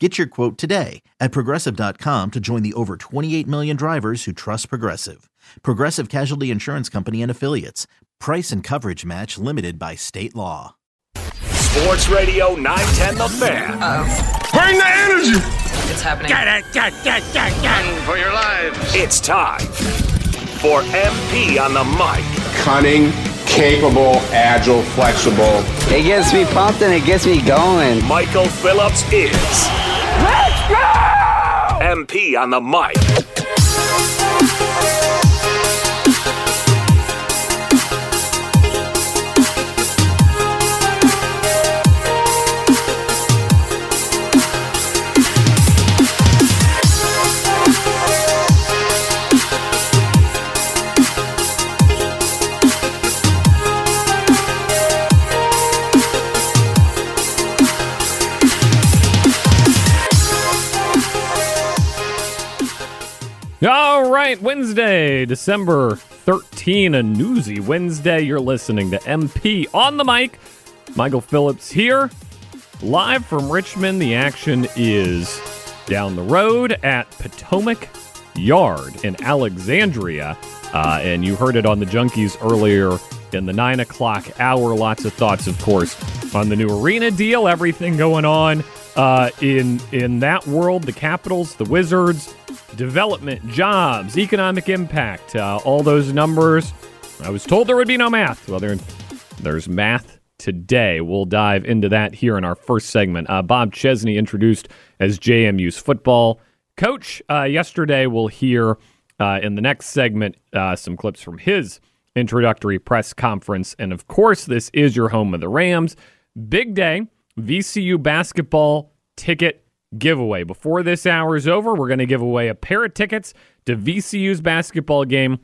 Get your quote today at progressive.com to join the over 28 million drivers who trust Progressive. Progressive Casualty Insurance Company and Affiliates. Price and coverage match limited by state law. Sports Radio 910 The Fan. Bring the energy! It's happening. Get it, get, get, get, Run for your lives. It's time for MP on the mic. Cunning, capable, agile, flexible. It gets me pumped and it gets me going. Michael Phillips is. Let's go! MP on the mic. Right, Wednesday, December 13, a newsy Wednesday. You're listening to MP on the mic. Michael Phillips here, live from Richmond. The action is down the road at Potomac Yard in Alexandria. Uh, and you heard it on the Junkies earlier in the nine o'clock hour. Lots of thoughts, of course, on the new arena deal, everything going on uh, in in that world, the Capitals, the Wizards, development, jobs, economic impact, uh, all those numbers. I was told there would be no math. Well, there, there's math today. We'll dive into that here in our first segment. Uh, Bob Chesney introduced as JMU's football coach. Uh, yesterday, we'll hear uh, in the next segment uh, some clips from his introductory press conference. And of course, this is your home of the Rams. Big day, VCU basketball ticket giveaway. Before this hour is over, we're going to give away a pair of tickets to VCU's basketball game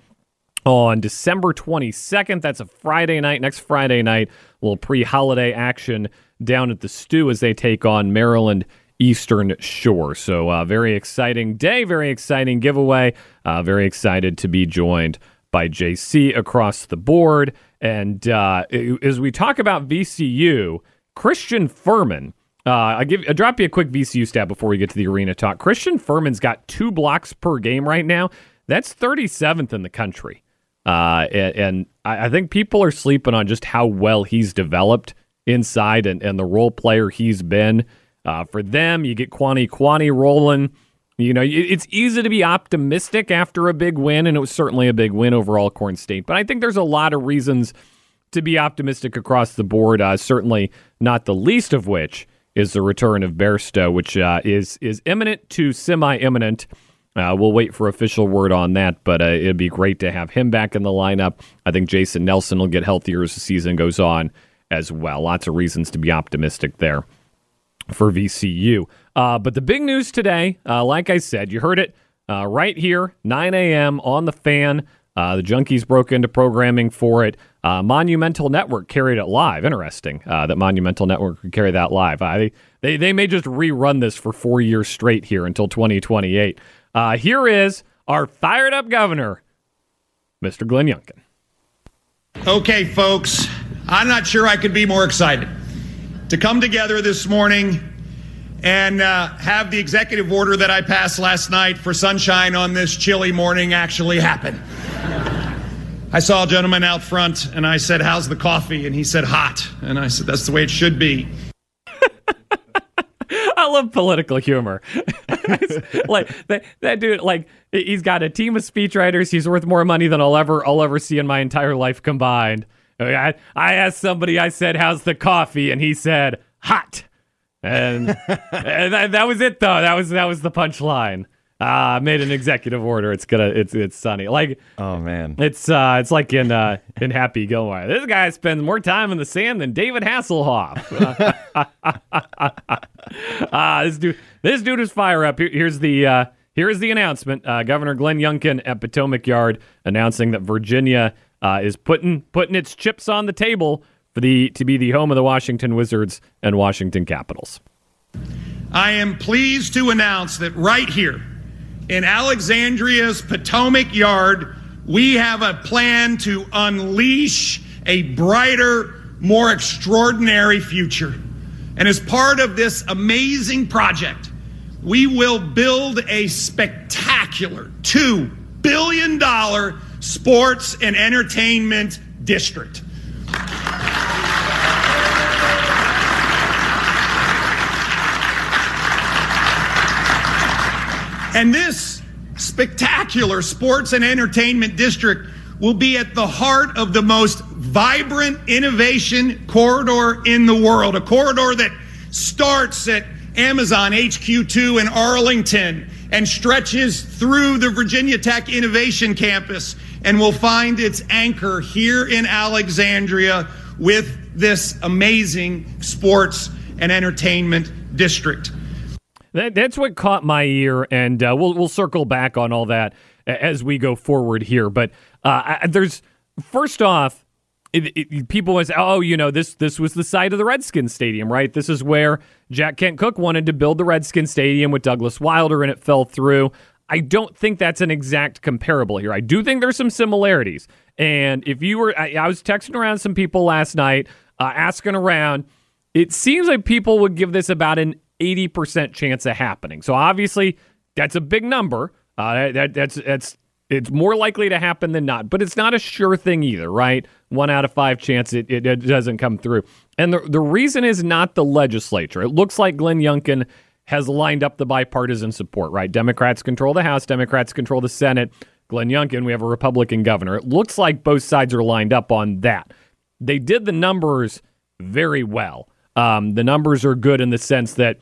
on December 22nd. That's a Friday night, next Friday night, a little pre holiday action down at the Stew as they take on Maryland Eastern Shore. So, uh, very exciting day, very exciting giveaway. Uh, very excited to be joined by JC across the board. And uh, as we talk about VCU, Christian Fermin. uh, I give I drop you a quick VCU stat before we get to the arena talk. Christian Fermin's got two blocks per game right now. That's 37th in the country, uh, and, and I, I, think people are sleeping on just how well he's developed inside and, and the role player he's been. Uh, for them, you get Kuany Kuany rolling. You know, it's easy to be optimistic after a big win, and it was certainly a big win over Alcorn State. But I think there's a lot of reasons to be optimistic across the board. Uh, certainly not the least of which is the return of Bairstow, which uh, is is imminent to semi imminent. Uh, we'll wait for official word on that, but uh, it'd be great to have him back in the lineup. I think Jason Nelson will get healthier as the season goes on as well. Lots of reasons to be optimistic there for VCU. Uh, but the big news today, uh, like I said, you heard it uh, right here, 9 a.m. on the fan. Uh, the Junkies broke into programming for it. Uh, Monumental Network carried it live. Interesting uh, that Monumental Network could carry that live. I, they, they may just rerun this for four years straight here until 2028. Uh, here is our fired up governor, Mr. Glenn Youngkin. Okay, folks, I'm not sure I could be more excited to come together this morning and uh, have the executive order that I passed last night for sunshine on this chilly morning actually happen. I saw a gentleman out front and I said, How's the coffee? And he said, Hot. And I said, That's the way it should be. I love political humor. like that, that dude, like he's got a team of speechwriters. He's worth more money than I'll ever I'll ever see in my entire life combined. I, I asked somebody, I said, "How's the coffee?" and he said, "Hot." And, and that, that was it, though. That was that was the punchline. Ah, uh, made an executive order. It's gonna. It's it's sunny. Like oh man, it's uh, it's like in uh, in Happy Gilmore. This guy spends more time in the sand than David Hasselhoff. Ah, uh, this dude, this dude is fire up. Here, here's the uh, here's the announcement. Uh, Governor Glenn Youngkin at Potomac Yard announcing that Virginia uh, is putting putting its chips on the table for the to be the home of the Washington Wizards and Washington Capitals. I am pleased to announce that right here in Alexandria's Potomac Yard, we have a plan to unleash a brighter, more extraordinary future. And as part of this amazing project, we will build a spectacular $2 billion sports and entertainment district. And this spectacular sports and entertainment district will be at the heart of the most vibrant innovation corridor in the world, a corridor that starts at Amazon HQ2 in Arlington and stretches through the Virginia Tech Innovation Campus and will find its anchor here in Alexandria with this amazing sports and entertainment district. That, that's what caught my ear, and uh, we'll we'll circle back on all that as we go forward here. But uh, I, there's first off, it, it, people was oh you know this this was the site of the Redskins Stadium, right? This is where Jack Kent Cooke wanted to build the Redskins Stadium with Douglas Wilder, and it fell through. I don't think that's an exact comparable here. I do think there's some similarities. And if you were, I, I was texting around some people last night, uh, asking around. It seems like people would give this about an 80% chance of happening. So obviously, that's a big number. Uh, that, that's that's it's more likely to happen than not, but it's not a sure thing either, right? One out of five chance it, it, it doesn't come through. And the, the reason is not the legislature. It looks like Glenn Youngkin has lined up the bipartisan support, right? Democrats control the House, Democrats control the Senate. Glenn Youngkin, we have a Republican governor. It looks like both sides are lined up on that. They did the numbers very well. Um, the numbers are good in the sense that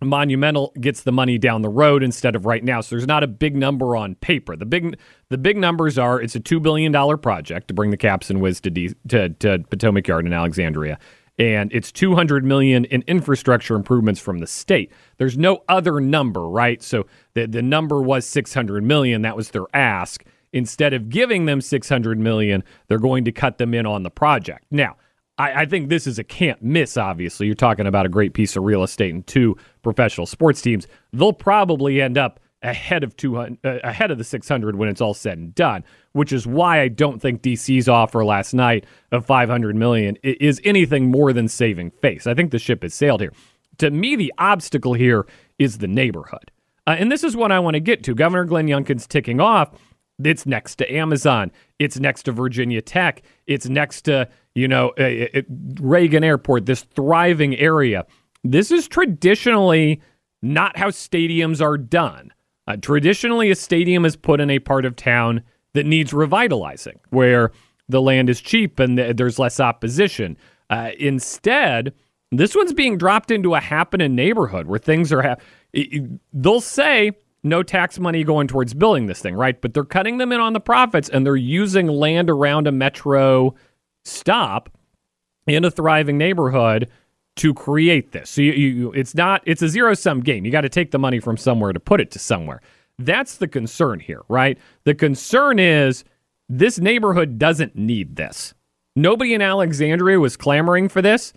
Monumental gets the money down the road instead of right now. So there's not a big number on paper. The big the big numbers are it's a two billion dollar project to bring the Caps and Wiz to, D, to to Potomac Yard in Alexandria, and it's 200 million in infrastructure improvements from the state. There's no other number, right? So the the number was 600 million. That was their ask. Instead of giving them 600 million, they're going to cut them in on the project. Now I, I, think this is a can't miss, obviously. You're talking about a great piece of real estate and two professional sports teams. They'll probably end up ahead of 200, uh, ahead of the 600 when it's all said and done, which is why I don't think DC's offer last night of 500 million is anything more than saving face. I think the ship has sailed here. To me, the obstacle here is the neighborhood. Uh, and this is what I want to get to. Governor Glenn Youngkin's ticking off. It's next to Amazon. It's next to Virginia Tech. It's next to you know, Reagan Airport, this thriving area. This is traditionally not how stadiums are done. Uh, traditionally, a stadium is put in a part of town that needs revitalizing, where the land is cheap and th- there's less opposition. Uh, instead, this one's being dropped into a happening neighborhood where things are. Ha- they'll say no tax money going towards building this thing, right? But they're cutting them in on the profits and they're using land around a metro stop in a thriving neighborhood to create this. So you, you, it's not it's a zero sum game. You got to take the money from somewhere to put it to somewhere. That's the concern here, right? The concern is this neighborhood doesn't need this. Nobody in Alexandria was clamoring for this,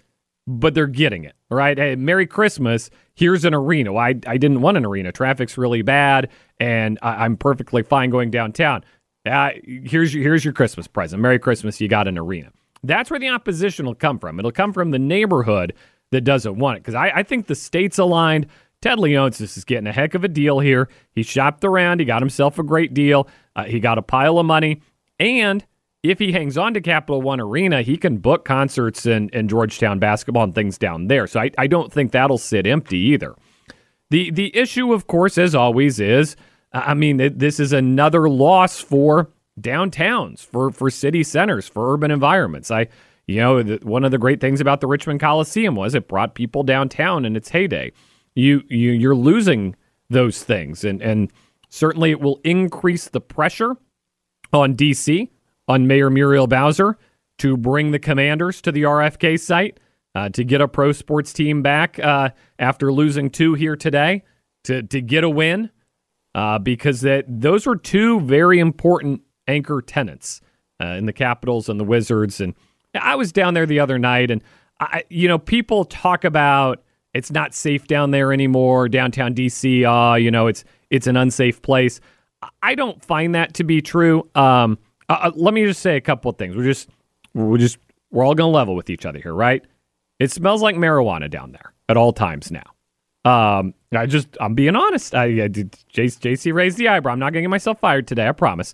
but they're getting it, right? Hey, Merry Christmas. Here's an arena. I, I didn't want an arena. Traffic's really bad, and I, am perfectly fine going downtown. Uh, here's your, here's your Christmas present. Merry Christmas. You got an arena. That's where the opposition will come from. It'll come from the neighborhood that doesn't want it. Because I, I, think the state's aligned. Ted Leonsis is getting a heck of a deal here. He shopped around. He got himself a great deal. Uh, he got a pile of money. And if he hangs on to Capital One Arena, he can book concerts in, in Georgetown basketball and things down there. So I, I don't think that'll sit empty either. The the issue, of course, as always, is I mean, this is another loss for downtowns, for for city centers, for urban environments. I, you know, the, one of the great things about the Richmond Coliseum was it brought people downtown in its heyday. You you you're losing those things, and and certainly it will increase the pressure on DC on Mayor Muriel Bowser to bring the Commanders to the RFK site uh, to get a pro sports team back uh, after losing two here today to to get a win uh, because that those were two very important anchor tenants uh, in the Capitals and the Wizards. And I was down there the other night, and I, you know, people talk about it's not safe down there anymore, downtown DC. Uh, you know, it's it's an unsafe place. I don't find that to be true. Um, uh, uh, let me just say a couple of things. We're just we're just we're all going to level with each other here, right? It smells like marijuana down there at all times now. Um, I just I'm being honest. I, I did JC, raised the eyebrow. I'm not to get myself fired today. I promise.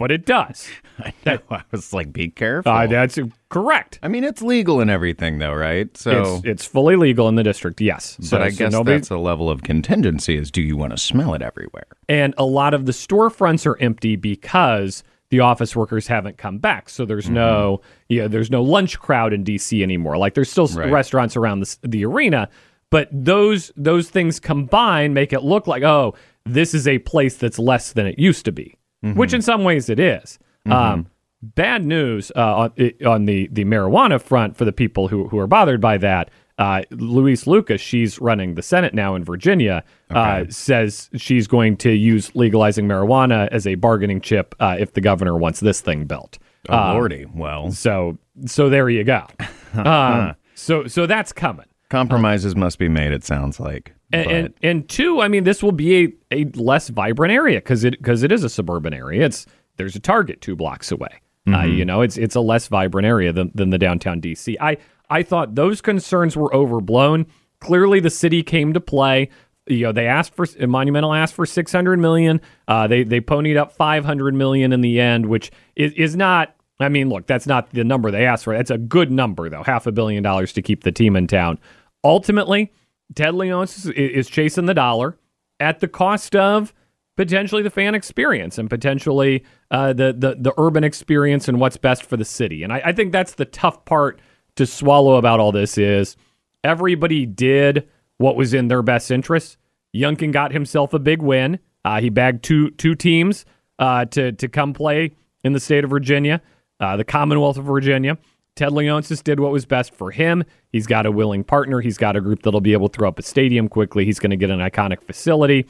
But it does. I know. I was like, be careful. Uh, that's correct. I mean, it's legal and everything, though, right? So it's, it's fully legal in the district. Yes. But I so guess nobody- that's a level of contingency. Is do you want to smell it everywhere? and a lot of the storefronts are empty because the office workers haven't come back. So there's no yeah, there's no lunch crowd in DC anymore. Like there's still Right. restaurants around the, the arena, but those those things combined make it look like oh, this is a place that's less than it used to be, which in some ways it is. Um, bad news uh, on, on the the marijuana front for the people who who are bothered by that. Uh, Louise Lucas, she's running the Senate now in Virginia, uh, says she's going to use legalizing marijuana as a bargaining chip uh, if the governor wants this thing built. Oh, Um, lordy. Well, So so there you go. um, so so that's coming. compromises must be made. It sounds like. And, and and two, I mean, this will be a, a less vibrant area because it because it is a suburban area. It's there's a Target two blocks away. Uh, you know, it's it's a less vibrant area than, than the downtown DC. I I thought those concerns were overblown. Clearly, the city came to play. You know, they asked for Monumental asked for six hundred million. Uh, they they ponied up five hundred million in the end, which is is not. I mean, look, that's not the number they asked for. That's a good number, though. Half a billion dollars to keep the team in town. Ultimately, Ted Leonsis is, chasing the dollar at the cost of potentially the fan experience and potentially uh, the, the the urban experience and what's best for the city. And I, I think that's the tough part to swallow about all this is everybody did what was in their best interest. Youngkin got himself a big win. Uh, he bagged two two teams uh, to to come play in the state of Virginia, uh, the Commonwealth of Virginia. Ted Leonsis did what was best for him. He's got a willing partner. He's got a group that'll be able to throw up a stadium quickly. He's going to get an iconic facility.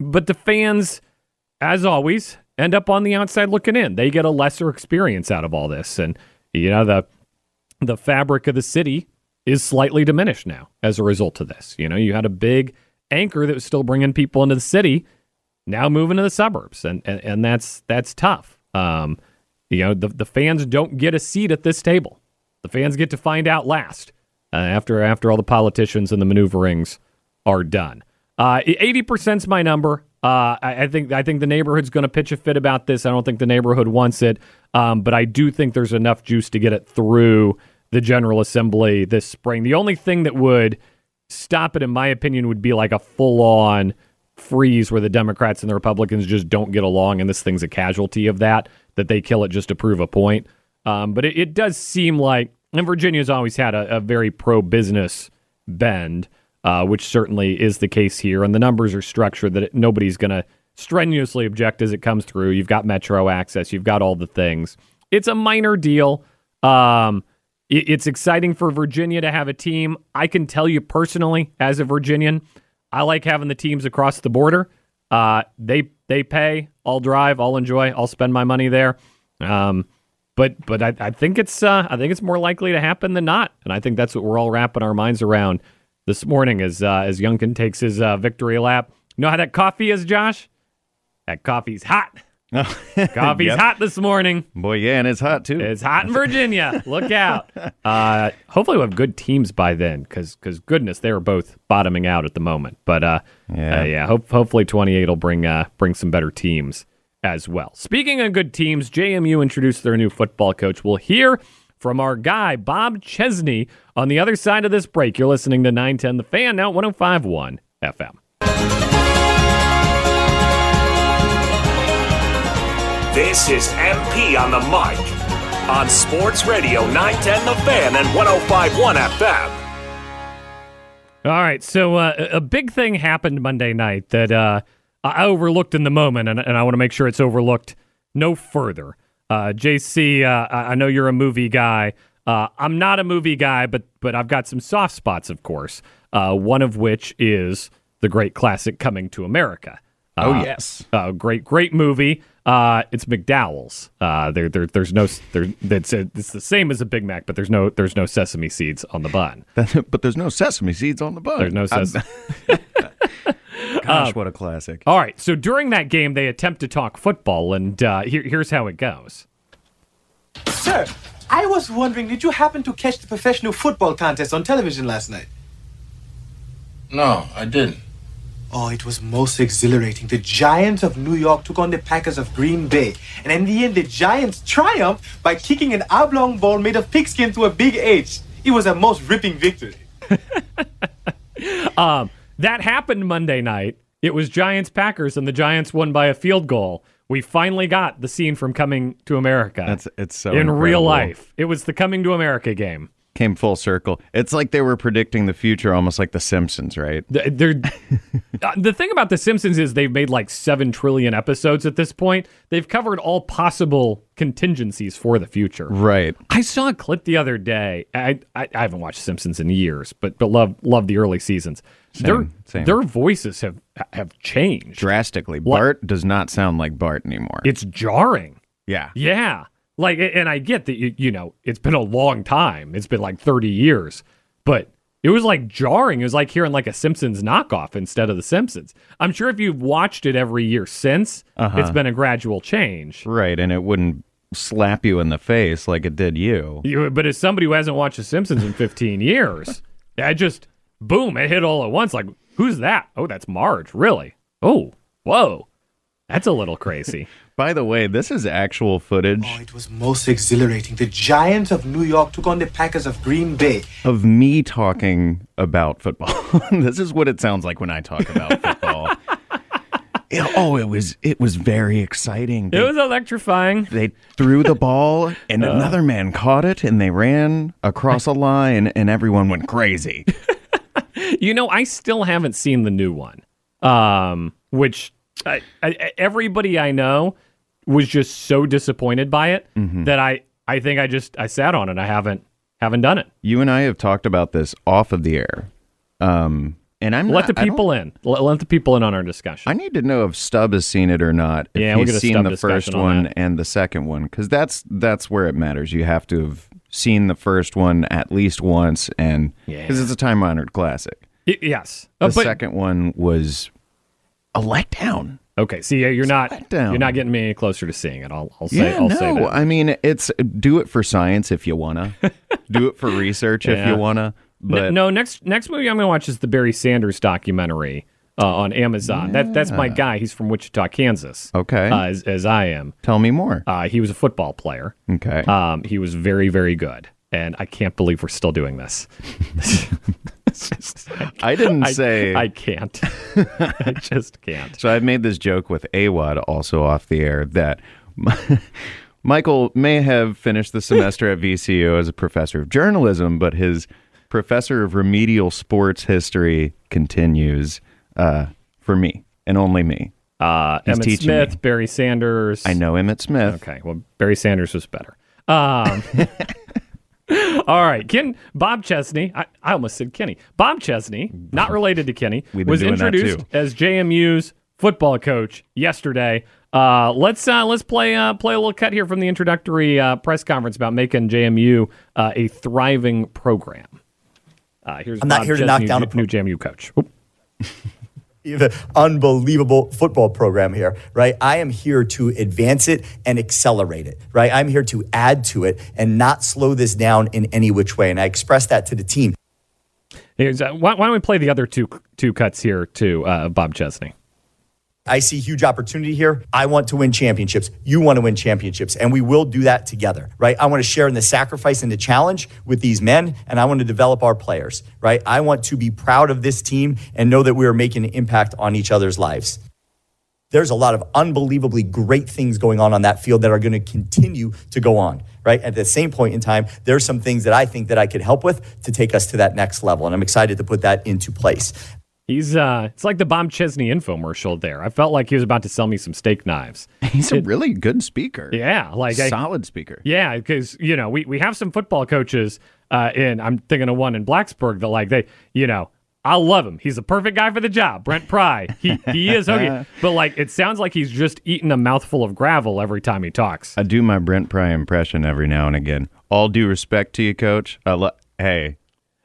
But the fans, as always, end up on the outside looking in. They get a lesser experience out of all this. And, you know, the the fabric of the city is slightly diminished now as a result of this. You know, you had a big anchor that was still bringing people into the city, now moving to the suburbs, and and, and that's that's tough. Um, you know, the the fans don't get a seat at this table. The fans get to find out last uh, after after all the politicians and the maneuverings are done. Uh, Eighty percent's my number. Uh, I, I think I think the neighborhood's going to pitch a fit about this. I don't think the neighborhood wants it, um, but I do think there's enough juice to get it through the General Assembly this spring. The only thing that would stop it, in my opinion, would be like a full on freeze where the Democrats and the Republicans just don't get along, and this thing's a casualty of that, that they kill it just to prove a point. Um, but it, it does seem like, and Virginia's always had a, a very pro business bend, uh, which certainly is the case here. And the numbers are structured that it, nobody's going to strenuously object as it comes through. You've got Metro access, you've got all the things. It's a minor deal. Um, it- it's exciting for Virginia to have a team. I can tell you personally, as a Virginian, I like having the teams across the border. Uh, they they pay. I'll drive. I'll enjoy. I'll spend my money there. Um, but but I, I think it's uh, I think it's more likely to happen than not, and I think that's what we're all wrapping our minds around this morning as uh, as Youngkin takes his uh, victory lap. You know how that coffee is, Josh? That coffee's hot. Coffee's Yep. hot this morning. Boy, yeah, and it's hot too. It's hot in Virginia. Look out. Uh, hopefully, we'll have good teams by then because, because goodness, they were both bottoming out at the moment. But uh, Yeah. uh, yeah hope, hopefully 28 will bring uh, bring some better teams as well. Speaking of good teams, JMU introduced their new football coach. We'll hear from our guy, Bob Chesney, on the other side of this break. You're listening to 910 The Fan, now 1051 FM. This is MP on the mic on Sports Radio 910 The Fan and 1051 FM. All right, so uh, a big thing happened Monday night that uh, I overlooked in the moment, and, and I want to make sure it's overlooked no further. Uh, JC, uh, I know you're a movie guy. Uh, I'm not a movie guy, but but I've got some soft spots, of course. Uh, one of which is the great classic "Coming to America." Oh, Uh, yes. uh, great, great movie. Uh, it's McDowell's. Uh, there, there, there's no, there, it's the same as a Big Mac, but there's no, there's no sesame seeds on the bun. but there's no sesame seeds on the bun. There's no sesame. Gosh, what a classic. All right, so during that game, they attempt to talk football, and uh, here, here's how it goes. Sir, I was wondering, did you happen to catch the professional football contest on television last night? No, I didn't. Oh, it was most exhilarating. The Giants of New York took on the Packers of Green Bay. And in the end, the Giants triumphed by kicking an oblong ball made of pigskin to a big H. It was a most ripping victory. Um, that happened Monday night. It was Giants Packers, and the Giants won by a field goal. We finally got the scene from Coming to America. That's it's so in real life. It was the Coming to America game. Came full circle. It's like they were predicting the future, almost like The Simpsons, right? They're, uh, the thing about The Simpsons is they've made like seven trillion episodes at this point. They've covered all possible contingencies for the future. Right. I saw a clip the other day. I I, I haven't watched Simpsons in years, but but love love the early seasons. their same. their voices have have changed. Drastically. Bart does not sound like Bart anymore. It's jarring. yeah. Yeah. Like, and I get that, you, you know, it's been a long time. It's been like 30 years, but it was like jarring. It was like hearing like a Simpsons knockoff instead of The Simpsons. I'm sure if you've watched it every year since, Uh-huh. it's been a gradual change. Right. And it wouldn't slap you in the face like it did you. You, but as somebody who hasn't watched The Simpsons in 15 years, I just, boom, it hit all at once. Like, who's that? Oh, that's Marge. Really? Oh, whoa. That's a little crazy. By the way, this is actual footage Oh, it was most exhilarating. The Giants of New York took on the Packers of Green Bay. of me talking about football. this is what it sounds like when I talk about football. Yeah, oh, it was it was very exciting. it was electrifying. they threw the ball Uh. and another man caught it and they ran across a line and everyone went crazy. You know, I still haven't seen the new one, um, which I, I, everybody I know was just so disappointed by it Mm-hmm. that I, I think I just I sat on it. I haven't haven't done it. You and I have talked about this off of the air. Um, and I'm Let not- the people in. Let, let the people in on our discussion. I need to know if Stubb has seen it or not. If Yeah, he's seen the first on one that. and the second one, because that's that's where it matters. You have to have seen the first one at least once, and because Yeah. it's a time honored classic. Y- yes, The Uh, but second one was a letdown. okay. See, you're not letdown. you're not getting me any closer to seeing it. I'll, I'll say I'll no, say that. I mean it's do it for science if you wanna, do it for research if you wanna. But N- no, next next movie I'm going to watch is the Barry Sanders documentary uh, on Amazon. That that's my guy. He's from Wichita, Kansas. Okay. uh, as, as I am. tell me more. Uh, he was a football player. Okay, Um, he was very, very good. And I can't believe we're still doing this. Just- I didn't I, say. I can't. I just can't. So I've made this joke with Awad also off the air that Michael may have finished the semester at VCU as a professor of journalism, but his professor of remedial sports history continues uh, for me and only me. Uh, He's Emmitt Smith, me. Barry Sanders. I know Emmitt Smith. Okay, well, Barry Sanders was better. Um, all right, Ken Bob Chesney. I, I almost said Kenny. Bob Chesney, not related to Kenny, We've been was doing that introduced as JMU's football coach yesterday. Uh, let's uh, let's play uh, play a little cut here from the introductory uh, press conference about making JMU uh, a thriving program. Uh, here's I'm not Bob here to Chesney, knock down new, a pro- new JMU coach. The unbelievable football program here, right? I am here to advance it and accelerate it, right? I'm here to add to it and not slow this down in any which way. And I express that to the team. Why, why don't we play the other two two cuts here to uh, Bob Chesney? I see huge opportunity here. I want to win championships. You want to win championships. And we will do that together, right? I want to share in the sacrifice and the challenge with these men, and I want to develop our players, right? I want to be proud of this team and know that we are making an impact on each other's lives. There's a lot of unbelievably great things going on on that field that are going to continue to go on, right? At the same point in time, there's some things that I think that I could help with to take us to that next level. And I'm excited to put that into place. He's uh it's like the Bob Chesney infomercial there. I felt like he was about to sell me some steak knives. He's a really good speaker. Yeah, like I- solid speaker. Yeah, because you know we, we have some football coaches, uh, in I'm thinking of one in Blacksburg that like they you know I love him. He's the perfect guy for the job. Brent Pry, he he is okay, but like it sounds like he's just eating a mouthful of gravel every time he talks. I do my Brent Pry impression every now and again. All due respect to you, Coach. I lo- hey,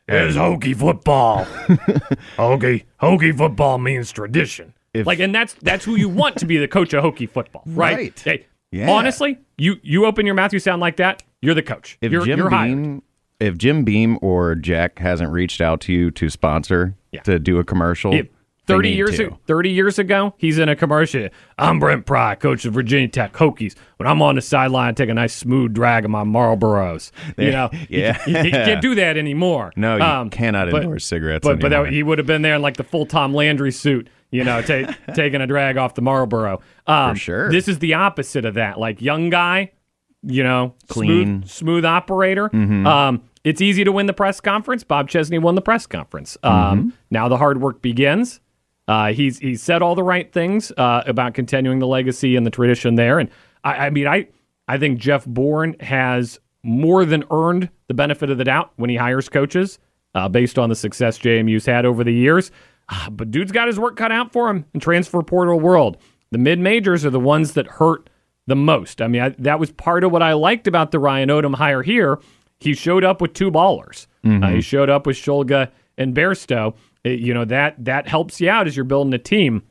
It's Hokie football. Hokie Hokie football means tradition. like, and that's that's who you want to be the coach of Hokie football, right? Right. Hey, Yeah. honestly, you you open your mouth, you sound like that. You're the coach. if you're, Jim you're. Beam, if Jim Beam or Jack hasn't reached out to you to sponsor to do a commercial, If 30 years ago, 30 years ago, he's in a commercial. I'm Brent Pry, coach of Virginia Tech Hokies. When I'm on the sideline, I take a nice smooth drag of my Marlboros. You know, Yeah. you, you can't do that anymore. No, you Um, cannot but- endorse cigarettes. But but that, he would have been there in like the full Tom Landry suit, you know, ta- taking a drag off the Marlboro. Um, For sure. This is the opposite of that. Like young guy, you know, Clean. smooth, smooth operator. Mhm. Um, it's easy to win the press conference. Bob Chesney won the press conference. Um, Mm-hmm. Now the hard work begins. Uh, he's he's said all the right things uh, about continuing the legacy and the tradition there. And I, I mean, I I think Jeff Bourne has more than earned the benefit of the doubt when he hires coaches uh, based on the success JMU's had over the years. Ah, but dude's got his work cut out for him in transfer portal world. The mid majors are the ones that hurt the most. I mean, I, that was part of what I liked about the Ryan Odom hire here. He showed up with two ballers. Uh, Mhm. he showed up with Shulga and Bairstow. You know that that helps you out as you're building a team.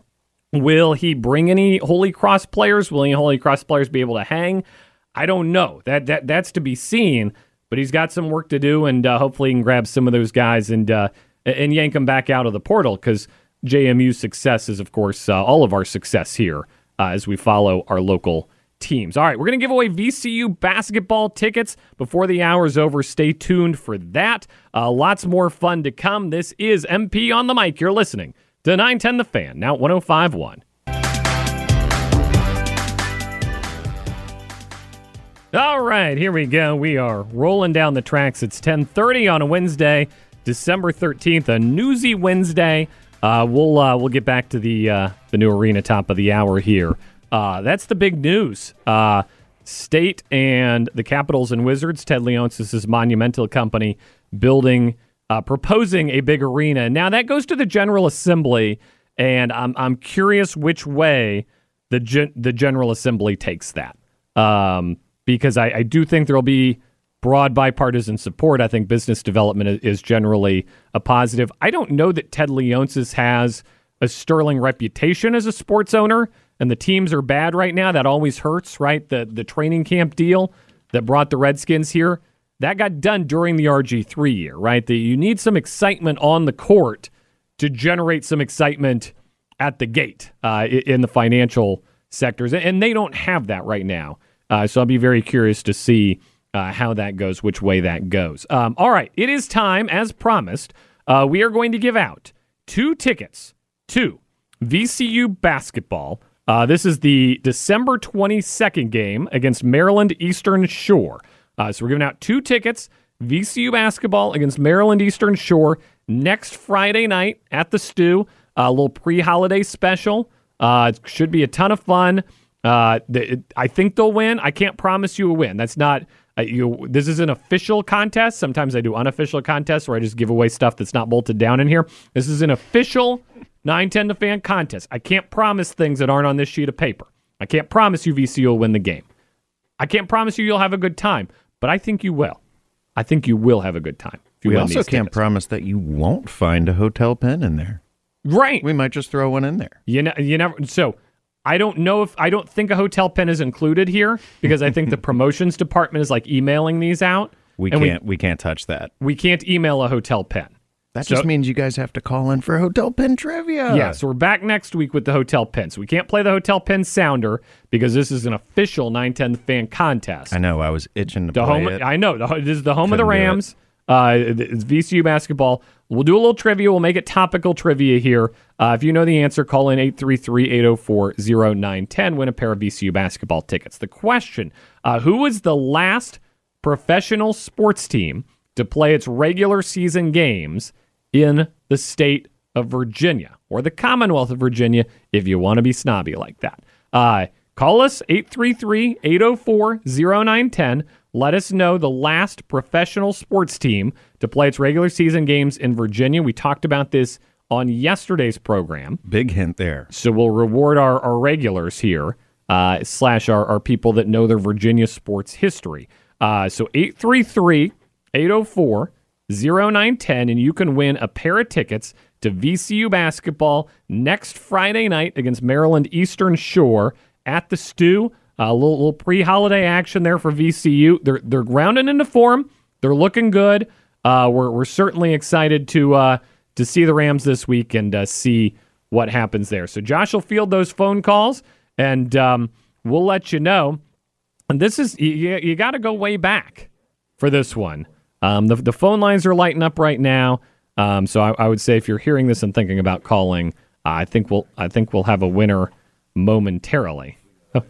Will he bring any Holy Cross players? Will any Holy Cross players be able to hang? I don't know. That that that's to be seen. But he's got some work to do, and uh, hopefully he can grab some of those guys and uh, and yank them back out of the portal because JMU's success is, of course, uh, all of our success here uh, as we follow our local teams. All right, we're going to give away VCU basketball tickets before the hour is over. Stay tuned for that. Uh, lots more fun to come. This is MP on the mic. You're listening to 910 The Fan, now 1051. All right, here we go. We are rolling down the tracks. It's 10:30 on a Wednesday, December 13th, a newsy Wednesday. Uh, we'll uh, we'll get back to the uh, the new arena top of the hour here. Uh, that's the big news. Uh, State and the Capitals and Wizards, Ted Leonsis' monumental company, building, uh, proposing a big arena. Now that goes to the General Assembly, and I'm I'm curious which way the gen- the General Assembly takes that. Um, because I, I do think there'll be broad bipartisan support. I think business development is, is generally a positive. I don't know that Ted Leonsis has a sterling reputation as a sports owner, and the teams are bad right now. That always hurts, right? The the training camp deal that brought the Redskins here that got done during the RG three year, right? You need some excitement on the court to generate some excitement at the gate uh, in the financial sectors, and they don't have that right now. Uh, so I'll be very curious to see uh, how that goes, which way that goes. Um, all right, it is time, as promised. Uh, we are going to give out two tickets to VCU basketball. Uh, this is the December 22nd game against Maryland Eastern Shore. Uh, so we're giving out two tickets, VCU basketball against Maryland Eastern Shore next Friday night at the Stew. A little pre-holiday special. Uh, it should be a ton of fun. Uh, the, I think they'll win. I can't promise you a win. That's not. Uh, you. This is an official contest. Sometimes I do unofficial contests where I just give away stuff that's not bolted down in here. This is an official 910 to fan contest. I can't promise things that aren't on this sheet of paper. I can't promise you VCU will win the game. I can't promise you you'll have a good time, but I think you will. I think you will have a good time. If you we also can't promise that you won't find a hotel pen in there. Right. We might just throw one in there. You know, you never. So I don't know if I don't think a hotel pen is included here because I think the promotions department is like emailing these out. We can't. We, can't touch that. We, can't email a hotel pen. That just So- means you guys have to call in for hotel pin trivia. Yeah, so we're back next week with the hotel pin. So we can't play the hotel pin sounder because this is an official 910 fan contest. I know. I was itching to The play home, it. I know. The, this is the home of the Couldn't do it. Rams. Uh, it's VCU basketball. We'll do a little trivia. We'll make it topical trivia here. Uh, if you know the answer, call in 833-804-0910. Win a pair of VCU basketball tickets. The question, uh, who was the last professional sports team to play its regular season games in the state of Virginia or the Commonwealth of Virginia if you want to be snobby like that. Uh, call us 833 804 0910. Let us know the last professional sports team to play its regular season games in Virginia. We talked about this on yesterday's program. Big hint there. So we'll reward our, our regulars here, uh, slash our, our people that know their Virginia sports history. Uh, so 833 804 0910, and you can win a pair of tickets to VCU basketball next Friday night against Maryland Eastern Shore at the Stew. A little, little pre-holiday action there for VCU. They're they're rounding into form. They're looking good. Uh, we're we're certainly excited to uh, to see the Rams this week and uh, see what happens there. So Josh will field those phone calls, and um, we'll let you know. And this is you, you got to go way back for this one. Um, the the phone lines are lighting up right now. Um, so I, I would say if you're hearing this and thinking about calling, uh, I think we'll I think we'll have a winner momentarily. Oh,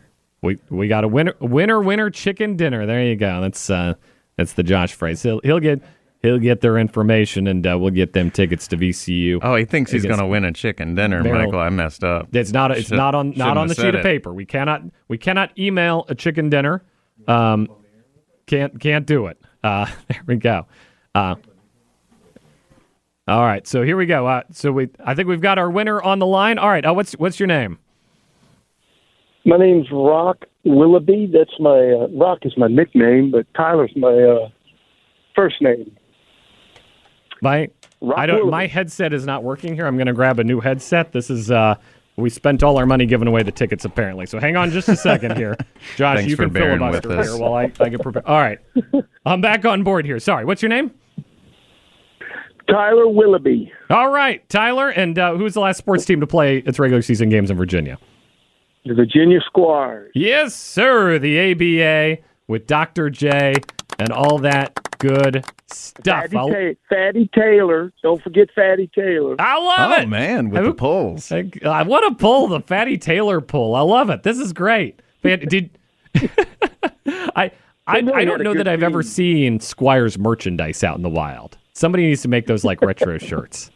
we we got a winner winner winner chicken dinner. There you go. That's uh, that's the Josh phrase. He'll he'll get he'll get their information and uh, we'll get them tickets to VCU. Oh, he thinks he's going to win a chicken dinner, Maryland. Michael. I messed up. It's not. It's Should- not on. shouldn't on the sheet said of paper. We cannot. We cannot email a chicken dinner. Um, can't can't do it. Uh, there we go. Uh, all right. So here we go. Uh, so we. I think we've got our winner on the line. All right. Uh, what's what's your name? My name's Rock Willoughby. That's my uh, Rock is my nickname, but Tyler's my uh, first name. My Rock I don't. Willoughby. My headset is not working here. I'm going to grab a new headset. This is. Uh, we spent all our money giving away the tickets, apparently. So hang on just a second here, Josh. Thanks you for can bearing filibuster with us. here while I, I get prepared. All right, I'm back on board here. Sorry, what's your name? Tyler Willoughby. All right, Tyler. And uh, who's the last sports team to play its regular season games in Virginia? The Virginia Squires. Yes, sir. The ABA with Dr. J and all that good stuff. Fatty, I'll- Ta- Fatty Taylor. Don't forget Fatty Taylor. I love Oh it. man, with Who- the polls. I, I want to pull the Fatty Taylor pull. I love it. This is great. Fan- Did I? I, I don't know good that I've ever seen Squires merchandise out in the wild. Somebody needs to make those like retro shirts.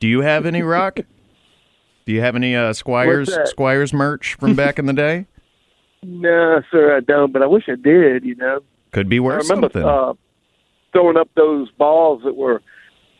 Do you have any rock? Do you have any uh, Squires Squires merch from back in the day? No, sir, I don't. But I wish I did. You know, Could be I worth remember something. uh, throwing up those balls that were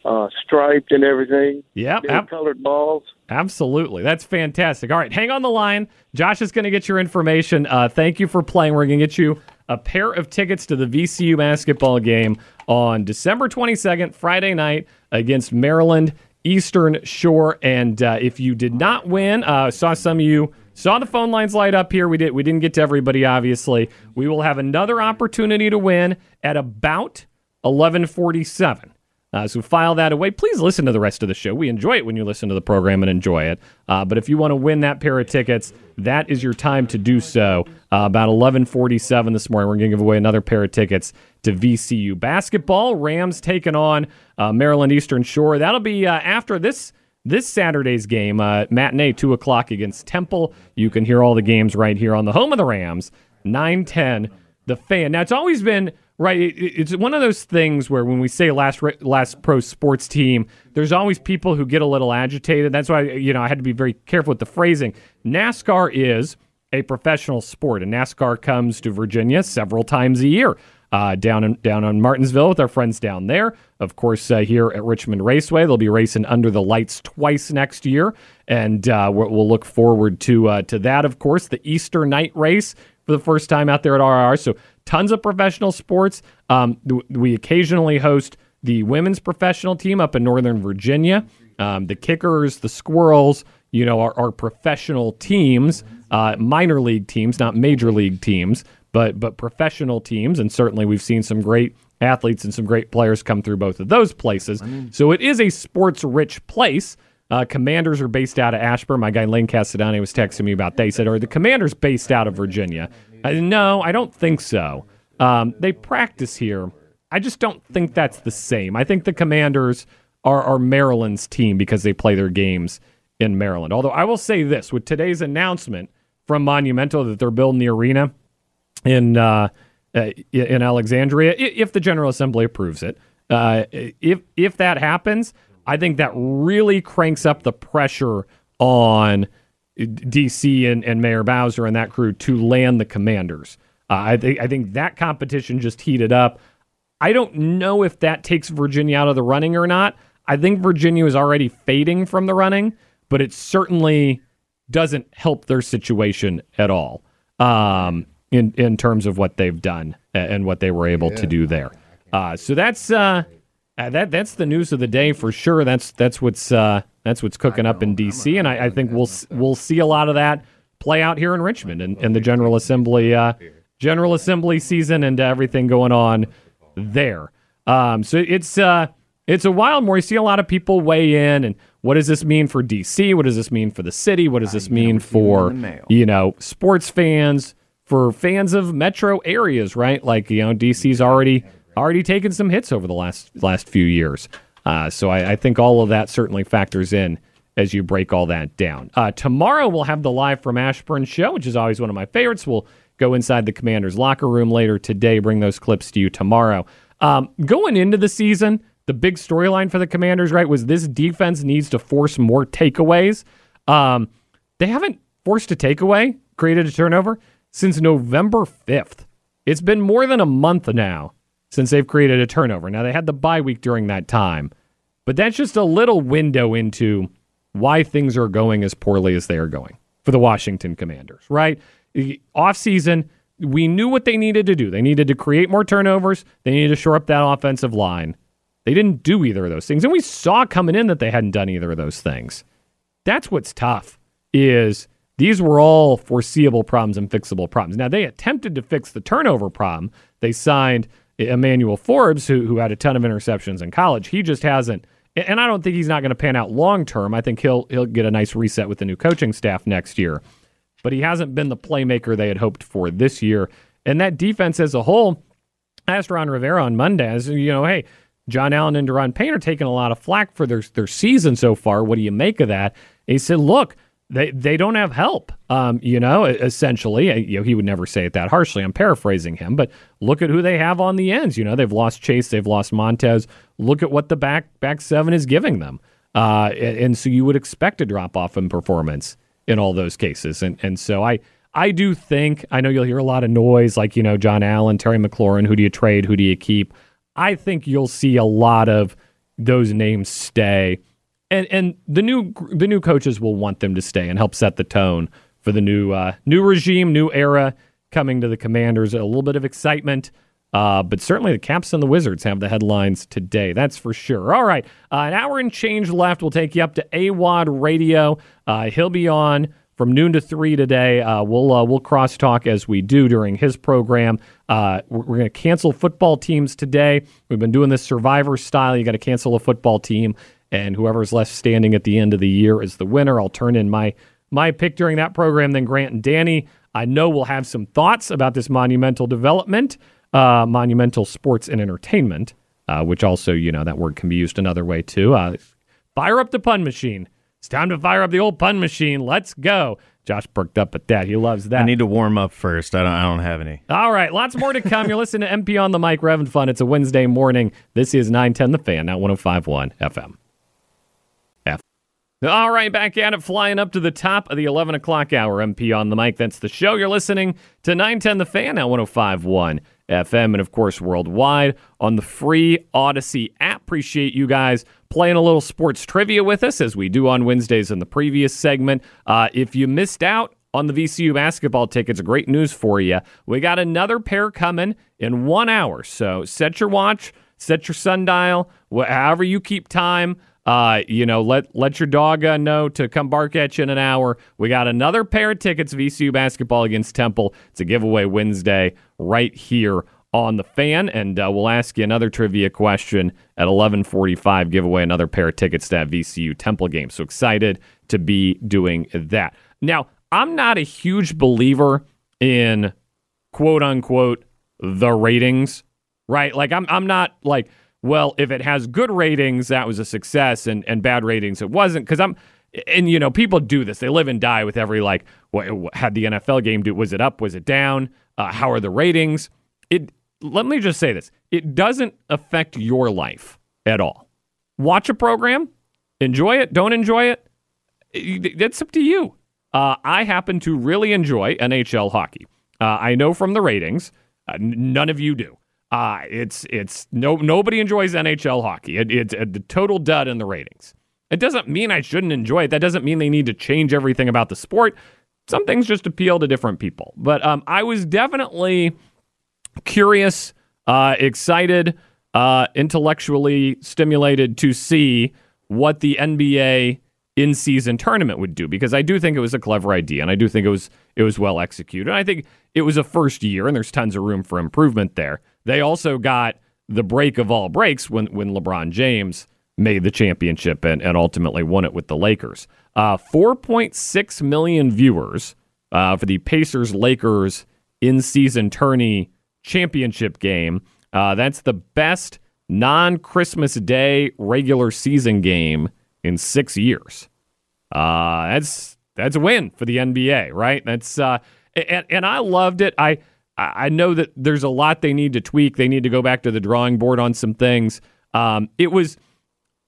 uh, striped and everything. Ab- colored balls. Absolutely. That's fantastic. All right, hang on the line. Josh is going to get your information. Uh, thank you for playing. We're going to get you a pair of tickets to the VCU basketball game on December 22nd, Friday night, against Maryland Eastern Shore. And uh, if you did not win, uh, saw some of you saw the phone lines light up here. We did. We didn't get to everybody, obviously. We will have another opportunity to win at about 1147. Uh, so file that away. Please listen to the rest of the show. We enjoy it when you listen to the program and enjoy it. Uh, but if you want to win that pair of tickets, that is your time to do so. Uh, about 11:47 this morning, we're going to give away another pair of tickets to VCU basketball. Rams taking on uh, Maryland Eastern Shore. That'll be uh, after this this Saturday's game, uh, matinee, 2 o'clock against Temple. You can hear all the games right here on the home of the Rams, 910, the fan. Now, it's always been, right, it, it's one of those things where when we say last last pro sports team, there's always people who get a little agitated. That's why, you know, I had to be very careful with the phrasing. NASCAR is a professional sport, and NASCAR comes to Virginia several times a year uh, down in, down on Martinsville with our friends down there. Of course, uh, here at Richmond Raceway, they'll be racing under the lights twice next year, and uh, we'll, look forward to uh, to that. Of course, the Easter night race for the first time out there at RR. So tons of professional sports. Um, th- we occasionally host the women's professional team up in Northern Virginia. Um, the Kickers, the Squirrels, you know, are, are professional teams, uh, minor league teams, not major league teams but but professional teams, and certainly we've seen some great athletes and some great players come through both of those places. so it is a sports rich place. Uh, commanders are based out of Ashburn. My guy Lane Castellani was texting me about. He said, Are the commanders based out of Virginia? I, no, I don't think so. Um, they practice here. I just don't think that's the same. I think the commanders are, are Maryland's team because they play their games in Maryland. Although I will say this with today's announcement from Monumental that they're building the arena in uh, uh, in Alexandria, if the General Assembly approves it, uh, if if that happens, I think that really cranks up the pressure on DC and, and Mayor Bowser and that crew to land the Commanders. Uh, I think I think that competition just heated up. I don't know if that takes Virginia out of the running or not. I think Virginia is already fading from the running, but it certainly doesn't help their situation at all um, in in terms of what they've done and what they were able to do there. Uh, so that's uh, uh, that that's the news of the day for sure. That's that's what's uh, that's what's cooking up in D.C. and I, I think we'll we'll see a lot of that play out here in Richmond and, and the General Assembly uh, General Assembly season and everything going on there. Um, so it's uh, it's a wild more. You see a lot of people weigh in and what does this mean for DC? What does this mean for the city? What does this mean for you know sports fans? For fans of metro areas, right? Like you know, DC's already already taken some hits over the last last few years. Uh, so I, I think all of that certainly factors in as you break all that down. Uh, tomorrow we'll have the live from Ashburn show, which is always one of my favorites. We'll go inside the Commanders locker room later today. Bring those clips to you tomorrow. Um, going into the season, the big storyline for the Commanders, right, was this defense needs to force more takeaways. Um, they haven't forced a takeaway, created a turnover since November 5th. It's been more than a month now since they've created a turnover. Now, they had the bye week during that time, but that's just a little window into why things are going as poorly as they are going for the Washington Commanders, right? Off season, we knew what they needed to do. They needed to create more turnovers, they needed to shore up that offensive line. They didn't do either of those things. And we saw coming in that they hadn't done either of those things. That's what's tough is these were all foreseeable problems and fixable problems. Now they attempted to fix the turnover problem. They signed Emmanuel Forbes, who who had a ton of interceptions in college. He just hasn't and I don't think he's not going to pan out long term. I think he'll he'll get a nice reset with the new coaching staff next year. But he hasn't been the playmaker they had hoped for this year. And that defense as a whole, I asked Ron Rivera on Monday, said, you know, hey, John Allen and Daron Payne are taking a lot of flack for their their season so far. What do you make of that? And he said, look, they they don't have help. Um, you know, essentially, you know, he would never say it that harshly. I'm paraphrasing him, but look at who they have on the ends. You know, they've lost Chase, they've lost Montez. Look at what the back back seven is giving them. Uh, and, so you would expect a drop off in performance in all those cases. And and so I I do think I know you'll hear a lot of noise like you know John Allen, Terry McLaurin. Who do you trade? Who do you keep? I think you'll see a lot of those names stay, and and the new the new coaches will want them to stay and help set the tone for the new uh, new regime, new era coming to the Commanders. A little bit of excitement. Uh, but certainly the Caps and the Wizards have the headlines today. That's for sure. All right. Uh, an hour and change left. We'll take you up to AWAD Radio. Uh, he'll be on from noon to three today. Uh, we'll uh, we'll crosstalk as we do during his program. Uh, we're, we're going to cancel football teams today. We've been doing this Survivor style. You got to cancel a football team, and whoever's left standing at the end of the year is the winner. I'll turn in my my pick during that program. Then Grant and Danny. I know we'll have some thoughts about this monumental development, uh, monumental sports and entertainment, uh, which also you know that word can be used another way too. Uh, fire up the pun machine. It's time to fire up the old pun machine. Let's go. Josh perked up at that. He loves that. I need to warm up first. I don't. I don't have any. All right, lots more to come. You're listening to MP on the mic. Having fun. It's a Wednesday morning. This is 910 The Fan, now 1051 FM. All right, back at it, flying up to the top of the 11 o'clock hour. MP on the mic. That's the show. You're listening to 910 The Fan, now 1051 FM, and of course, worldwide on the free Audacy app. Appreciate you guys playing a little sports trivia with us as we do on Wednesdays in the previous segment. Uh, if you missed out on the VCU basketball tickets, great news for you. We got another pair coming in one hour. So set your watch, set your sundial, however you keep time. Uh, you know, let let your dog uh, know to come bark at you in an hour. We got another pair of tickets, VCU basketball against Temple. It's a giveaway Wednesday right here on the fan, and uh, we'll ask you another trivia question at 11:45. Give away another pair of tickets to that VCU Temple game. So excited to be doing that. Now, I'm not a huge believer in quote unquote the ratings, right? Like I'm I'm not like, well, if it has good ratings, that was a success, and and bad ratings, it wasn't. Because I'm and you know people do this. They live and die with every like what had the nfl game do was it up was it down? Uh, how are the ratings? It let me just say this. It doesn't affect your life at all. Watch a program enjoy it don't enjoy it That's up to you. Uh, i happen to really enjoy nhl hockey. Uh, i know from the ratings. Uh, none of you do uh, it's it's no nobody enjoys nhl hockey it, it's a total dud in the ratings it doesn't mean I shouldn't enjoy it. That doesn't mean they need to change everything about the sport. Some things just appeal to different people. But um, I was definitely curious, uh, excited, uh, intellectually stimulated to see what the NBA in season tournament would do because I do think it was a clever idea and I do think it was it was well executed. And I think it was a first year and there's tons of room for improvement there. They also got the break of all breaks when when LeBron James made the championship and, and ultimately won it with the Lakers. Uh, 4.6 million viewers uh, for the Pacers Lakers in season tourney championship game. Uh, that's the best non Christmas Day regular season game in six years. Uh, that's that's a win for the NBA, right? That's uh, and, and I loved it. I I know that there's a lot they need to tweak. They need to go back to the drawing board on some things. Um, it was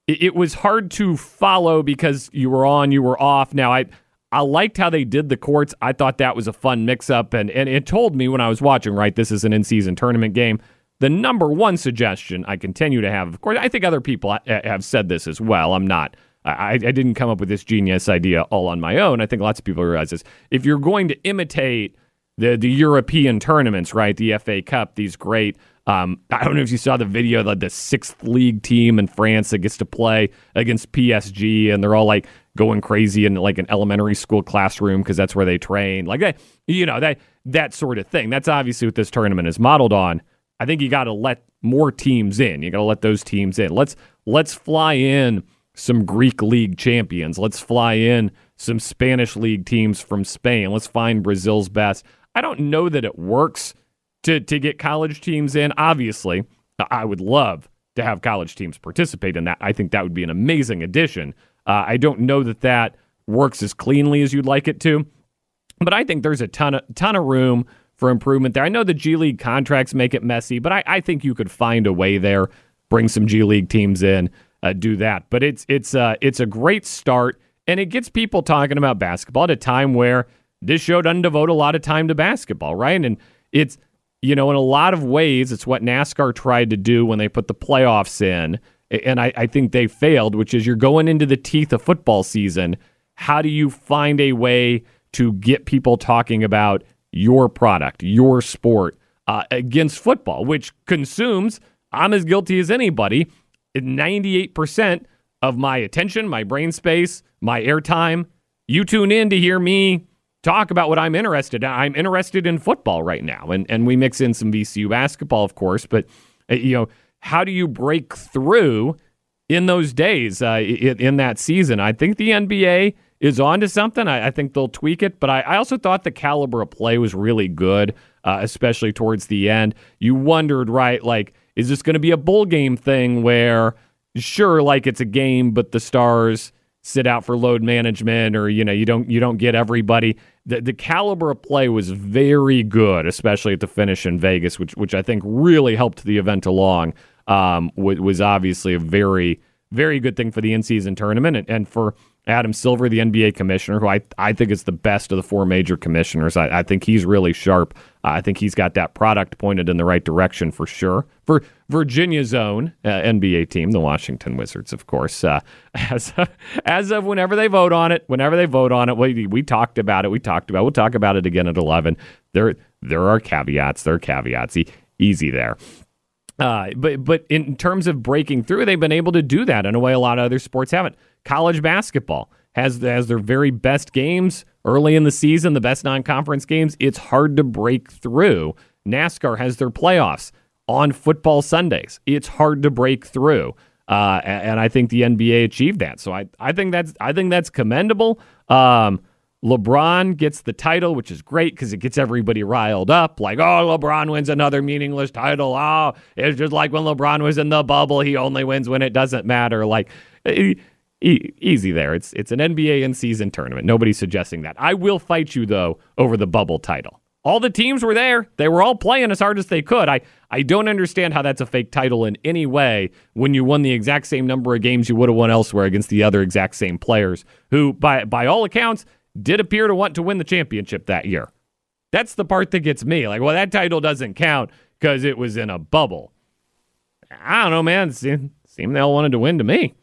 it was hard to follow because you were on, you were off. Now I I liked how they did the courts. I thought that was a fun mix up and and it told me when I was watching, right, this is an in-season tournament game. The number one suggestion I continue to have, of course, I think other people have said this as well. I'm not I, I didn't come up with this genius idea all on my own. I think lots of people realize this. If you're going to imitate the the European tournaments, right, the FA Cup, these great um, I don't know if you saw the video of the sixth league team in France that gets to play against PSG, and they're all like going crazy in like an elementary school classroom because that's where they train. Like that, you know that that sort of thing. That's obviously what this tournament is modeled on. I think you got to let more teams in. You got to let those teams in. Let's let's fly in some Greek league champions. Let's fly in some Spanish league teams from Spain. Let's find Brazil's best. I don't know that it works to to get college teams in. Obviously, I would love to have college teams participate in that. I think that would be an amazing addition. Uh, I don't know that that works as cleanly as you'd like it to, but I think there's a ton of ton of room for improvement there. I know the G League contracts make it messy, but I, I think you could find a way there. Bring some G League teams in, uh, do that. But it's it's uh, it's a great start, and it gets people talking about basketball at a time where this show doesn't devote a lot of time to basketball, right? And it's you know, in a lot of ways, it's what NASCAR tried to do when they put the playoffs in. And I, I, think they failed, which is you're going into the teeth of football season. How do you find a way to get people talking about your product, your sport uh, against football, which consumes, I'm as guilty as anybody, 98% of my attention, my brain space, my airtime. You tune in to hear me talk about what I'm interested in. I'm interested in football right now, and and we mix in some VCU basketball, of course. But uh, you know, how do you break through in those days uh, in, in, that season? I think the NBA is on to something. I, I think they'll tweak it, but I, I, also thought the caliber of play was really good, uh, especially towards the end. You wondered, right? Like, is this going to be a bowl game thing where? Sure, like it's a game, but the stars sit out for load management or you know you don't you don't get everybody. The, the caliber of play was very good especially at the finish in Vegas which which I think really helped the event along um, was, was obviously a very very good thing for the in-season tournament and, and for Adam Silver, the NBA commissioner, who I, I think is the best of the four major commissioners. I, I think he's really sharp. Uh, I think he's got that product pointed in the right direction for sure. For Virginia's own uh, NBA team, the Washington Wizards, of course, uh, as, as of whenever they vote on it, whenever they vote on it, we, we talked about it. We talked about. it. We'll talk about it again at eleven. There there are caveats. There are caveats. E- easy there. Uh, but but in terms of breaking through, they've been able to do that in a way a lot of other sports haven't. College basketball has has their very best games early in the season, the best non-conference games. It's hard to break through NASCAR has their playoffs on football Sundays. It's hard to break through. Uh, and I think the NBA achieved that. So I, I think that's I think that's commendable. Um, LeBron gets the title, which is great because it gets everybody riled up. Like, oh, LeBron wins another meaningless title. Oh, it's just like when LeBron was in the bubble. He only wins when it doesn't matter. Like, e- easy there. It's it's an NBA in season tournament. Nobody's suggesting that. I will fight you though over the bubble title. All the teams were there. They were all playing as hard as they could. I, I don't understand how that's a fake title in any way when you won the exact same number of games you would have won elsewhere against the other exact same players who, by, by all accounts, did appear to want to win the championship that year. That's the part that gets me. Like, well, that title doesn't count because it was in a bubble. I don't know, man. It seemed they all wanted to win to me.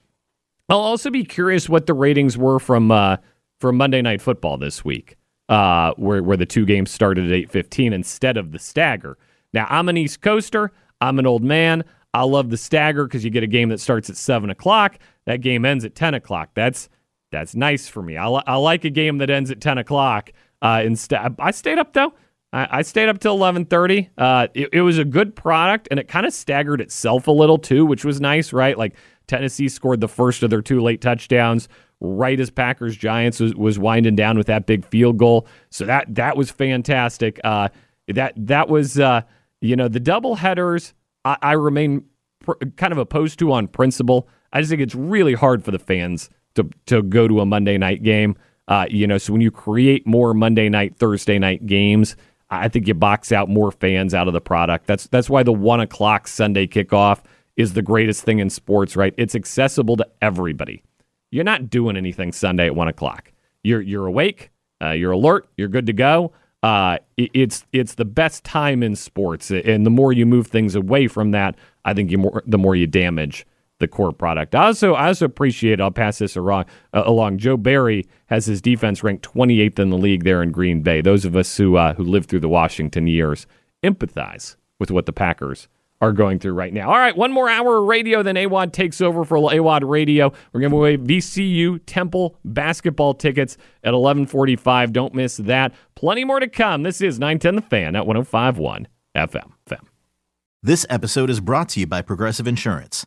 I'll also be curious what the ratings were from uh, from Monday Night Football this week uh, where where the two games started at eight fifteen instead of the stagger. Now I'm an East Coaster. I'm an old man. I love the stagger because you get a game that starts at seven o'clock. That game ends at ten o'clock. That's that's nice for me. I, li- I like a game that ends at ten o'clock. Uh, instead, I stayed up though. I, stayed up till eleven thirty. Uh, it, it was a good product, and it kind of staggered itself a little too, which was nice, right? Like Tennessee scored the first of their two late touchdowns right as Packers Giants was, was winding down with that big field goal. So that that was fantastic. Uh, that that was uh, you know the double headers. I, I remain pr- kind of opposed to on principle. I just think it's really hard for the fans to to go to a Monday night game. Uh, you know, so when you create more Monday night, Thursday night games, I think you box out more fans out of the product. That's that's why the one o'clock Sunday kickoff is the greatest thing in sports, right? It's accessible to everybody you're not doing anything Sunday at one o'clock. You're you're awake, uh, you're alert, you're good to go. Uh, it, it's it's the best time in sports, and the more you move things away from that, I think you more the more you damage the core product. I also I also appreciate. I'll pass this along. Uh, along. Joe Barry has his defense ranked 28th in the league there in Green Bay. Those of us who uh, who lived through the Washington years empathize with what the Packers are going through right now. All right, one more hour of radio, then AWOD takes over for AWOD Radio. We're giving away VCU Temple basketball tickets at 1145. Don't miss that. Plenty more to come. This is 910 The Fan at 1051 FM. FM. This episode is brought to you by Progressive Insurance.